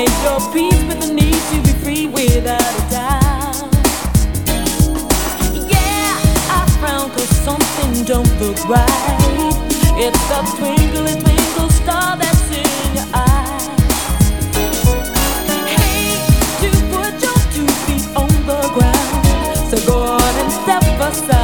for peace with the need to be free without a doubt. Yeah, I frown cause something don't look right. It's the twinkle, twinkle star that's in your to put your two feet on the ground. So go on and step aside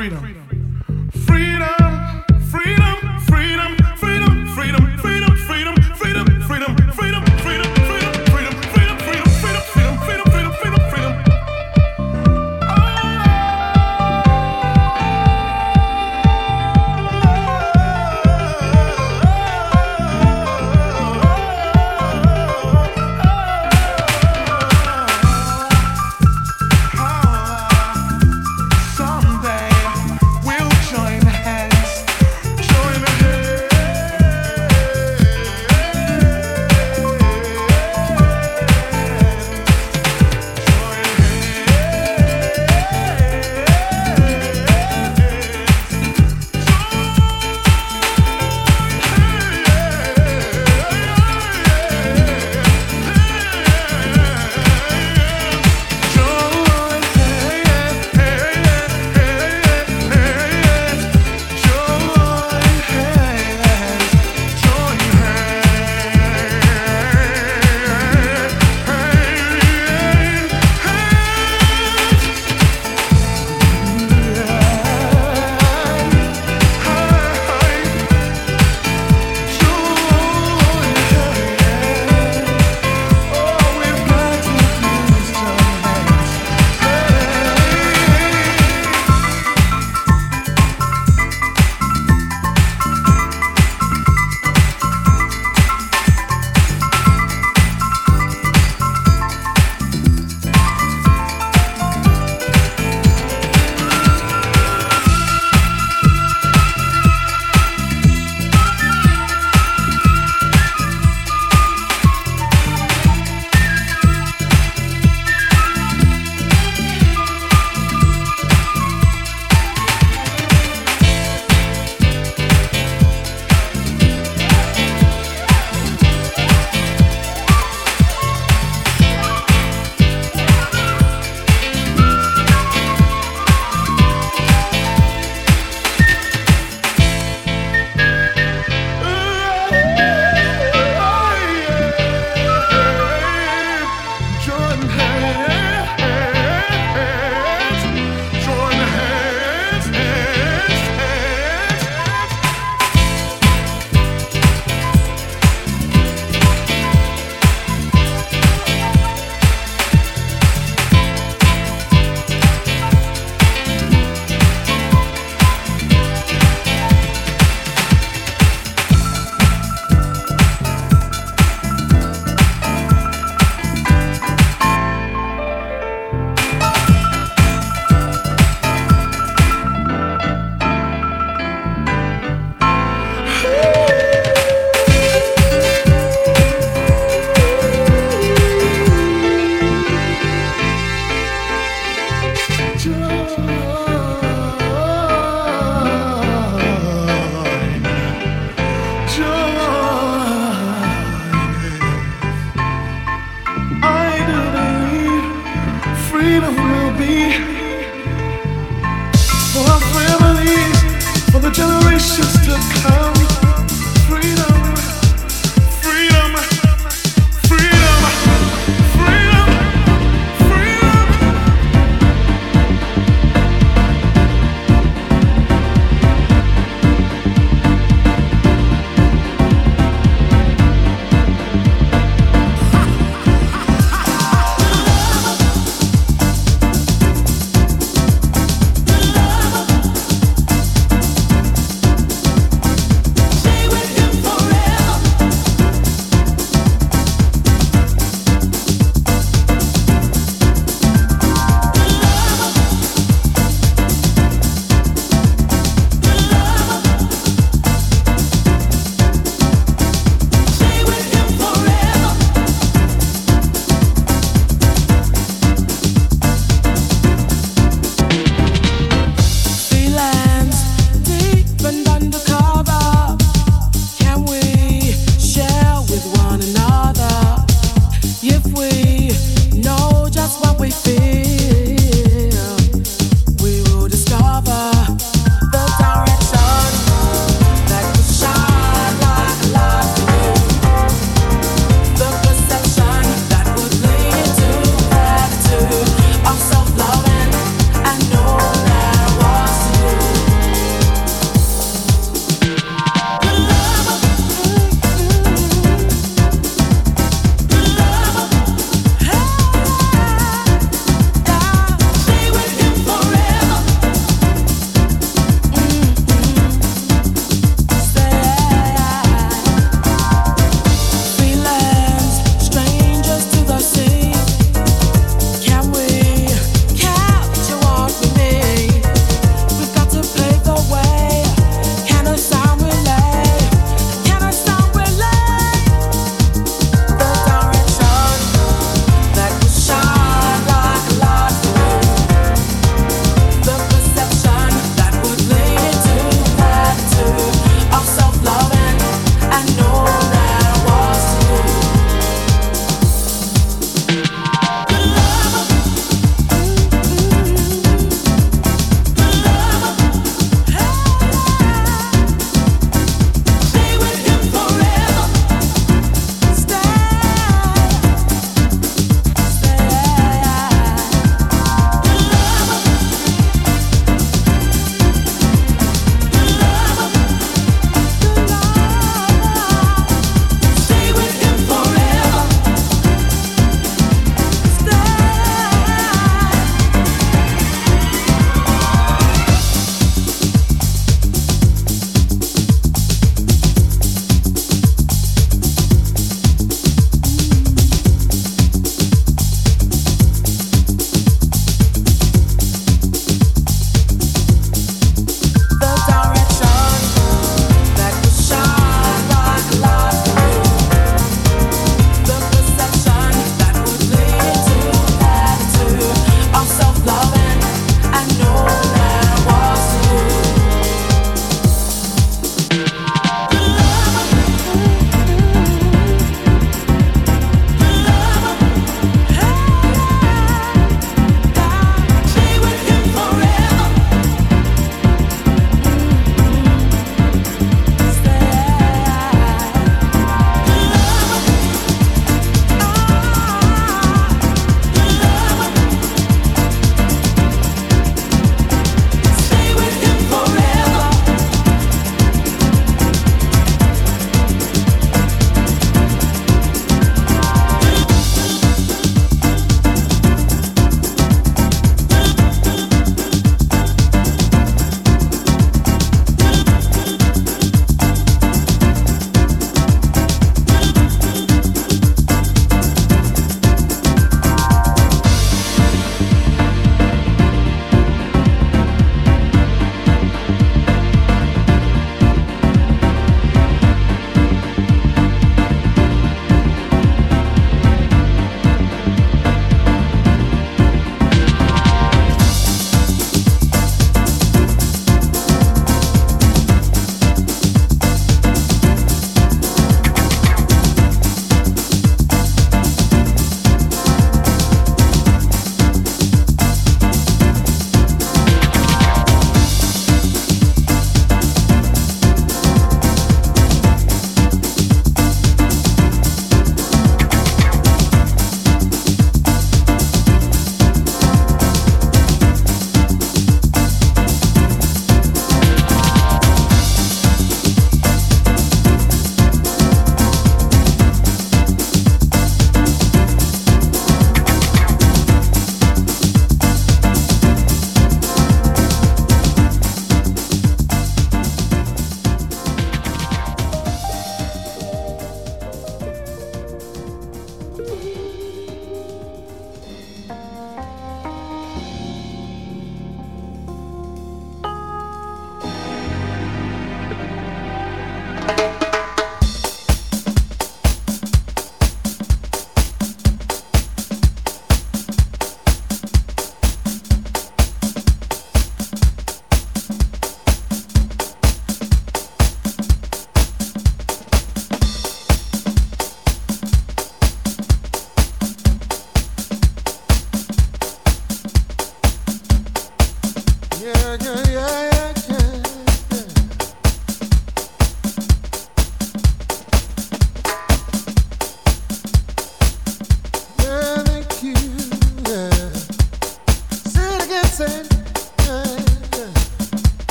Freedom,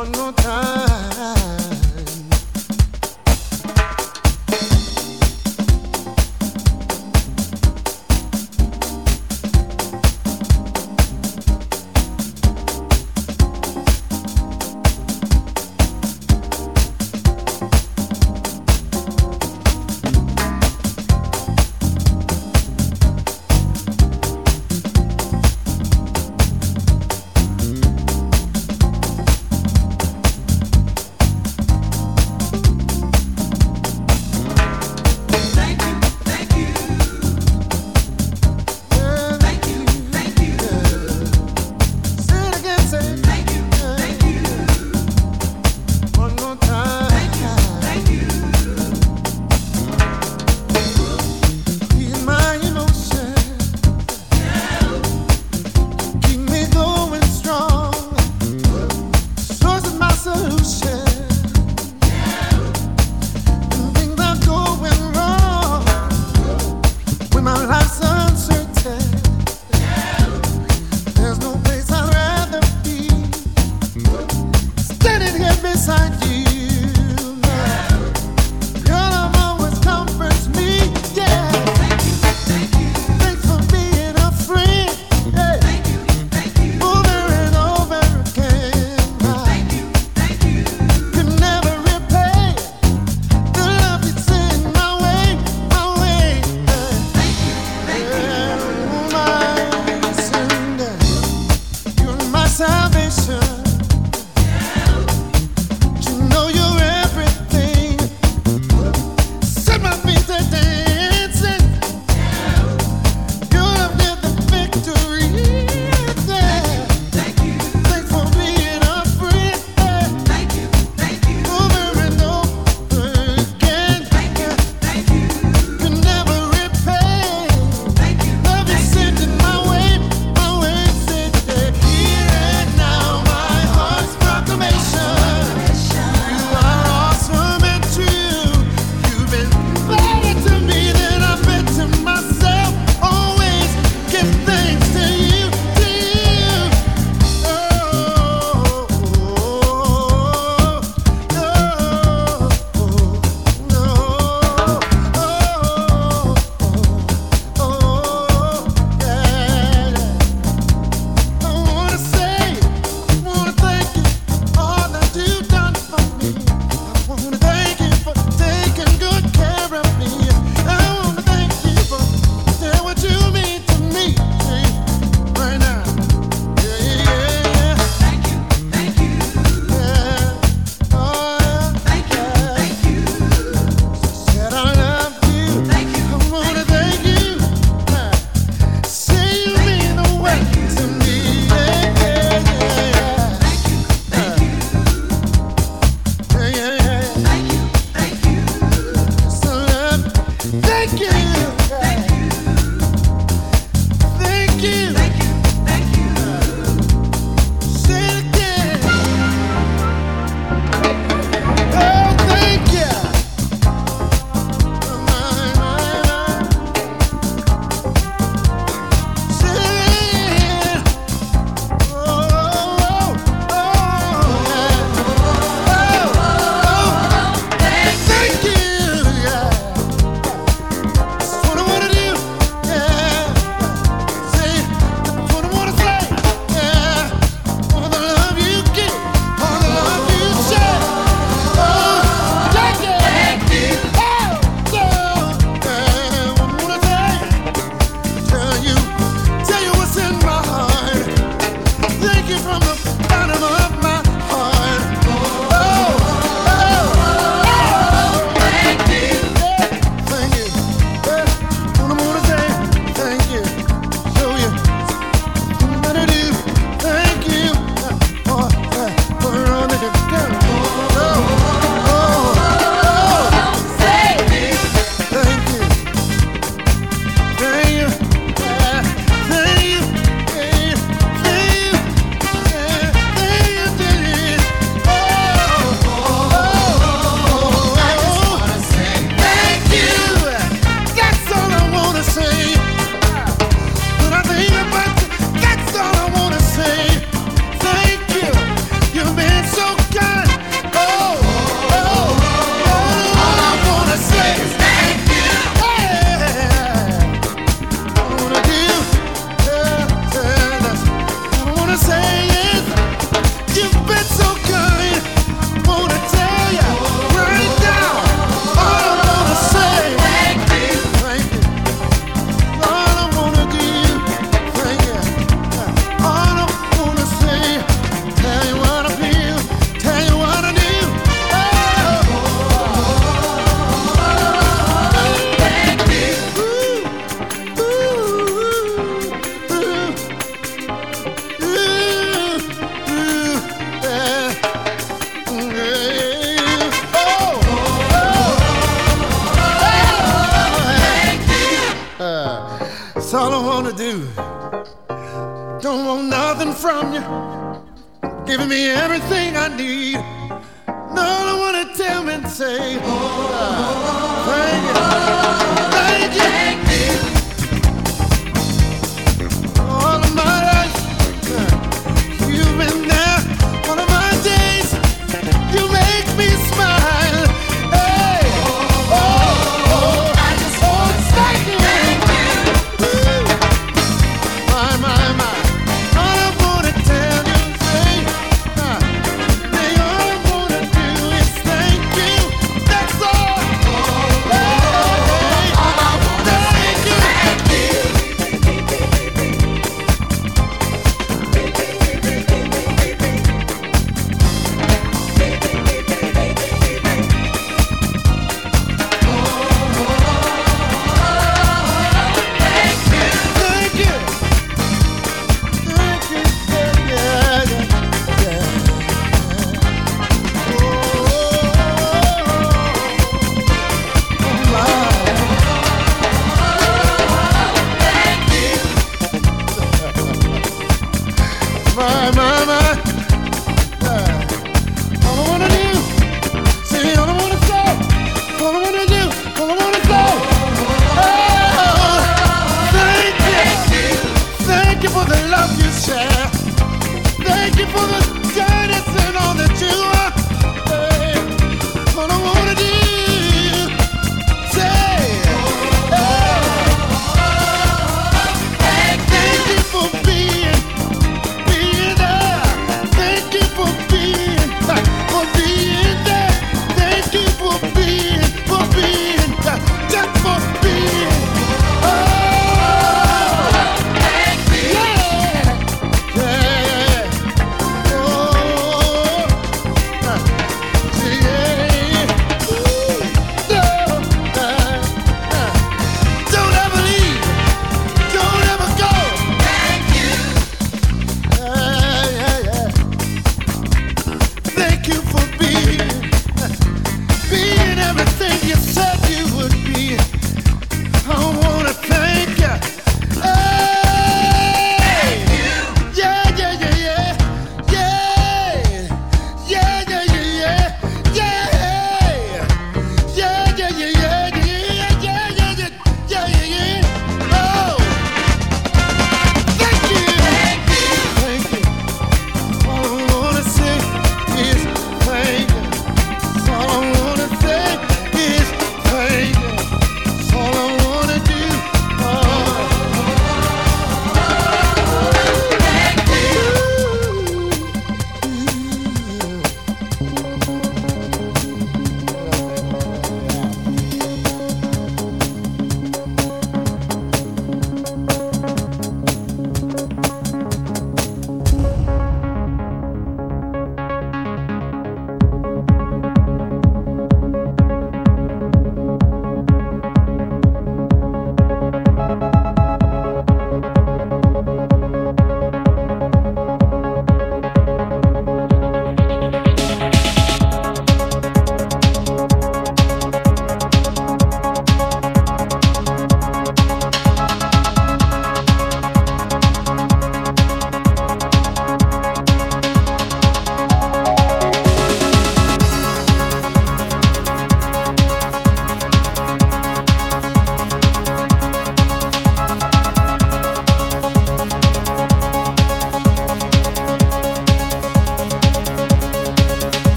One no time.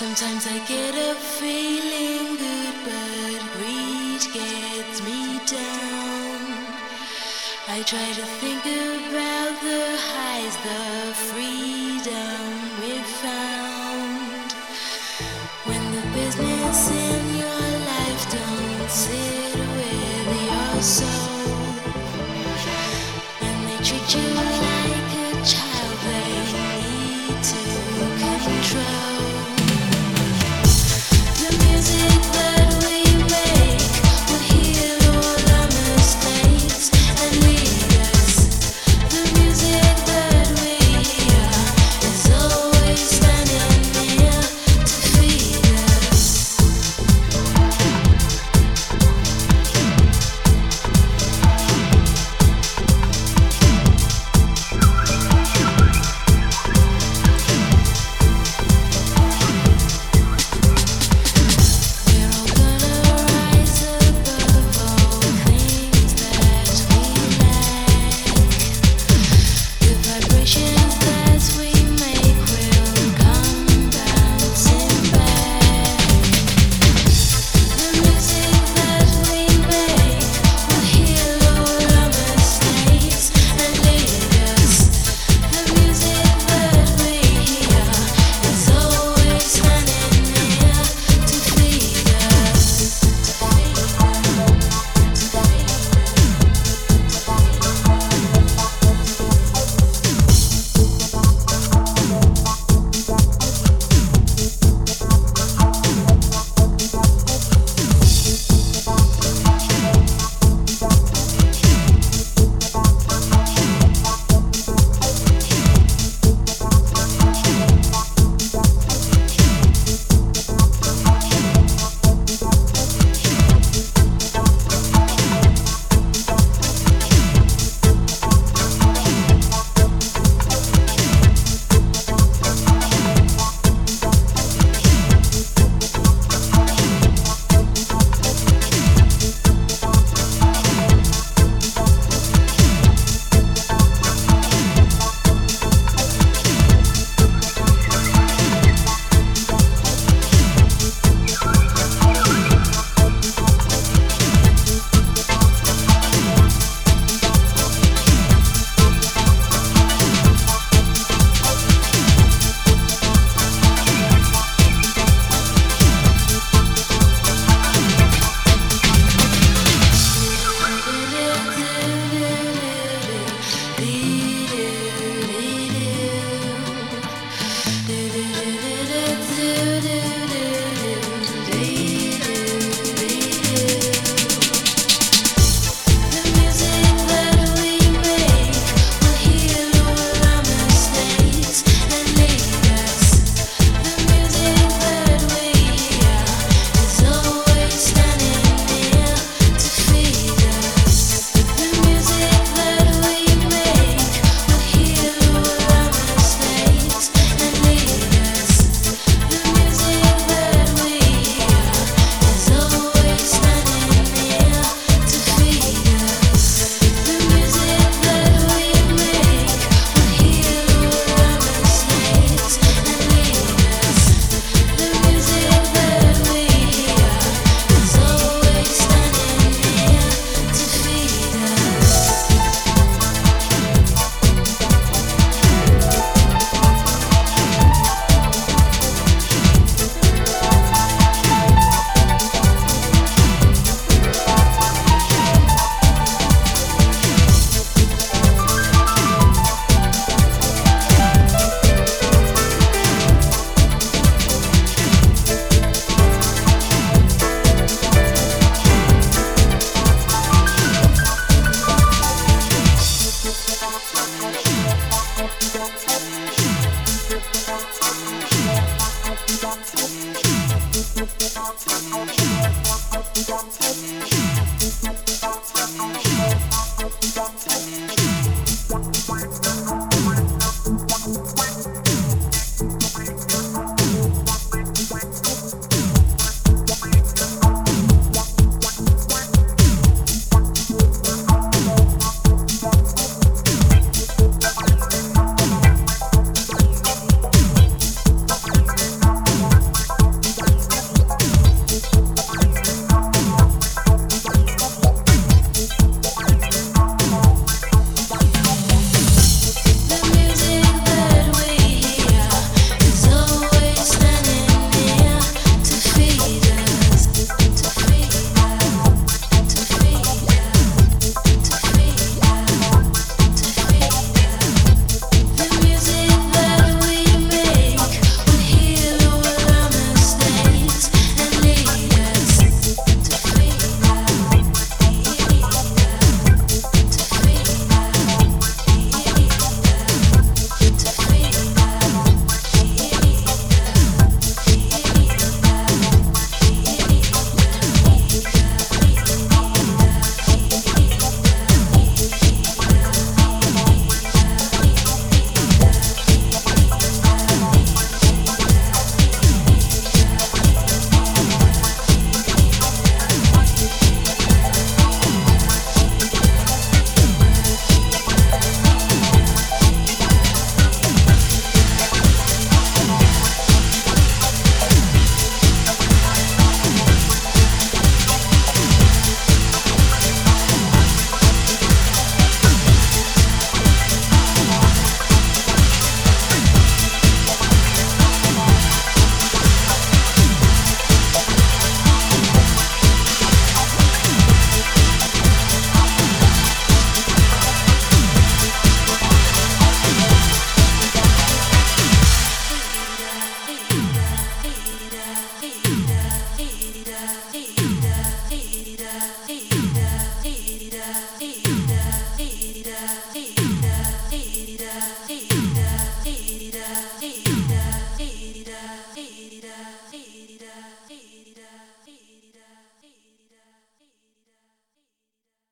Sometimes I get up feeling good, but greed gets me down. I try to think about the highs, the freedom we found. When the business in your life don't sit with your soul, and they treat you like a child, they need to control.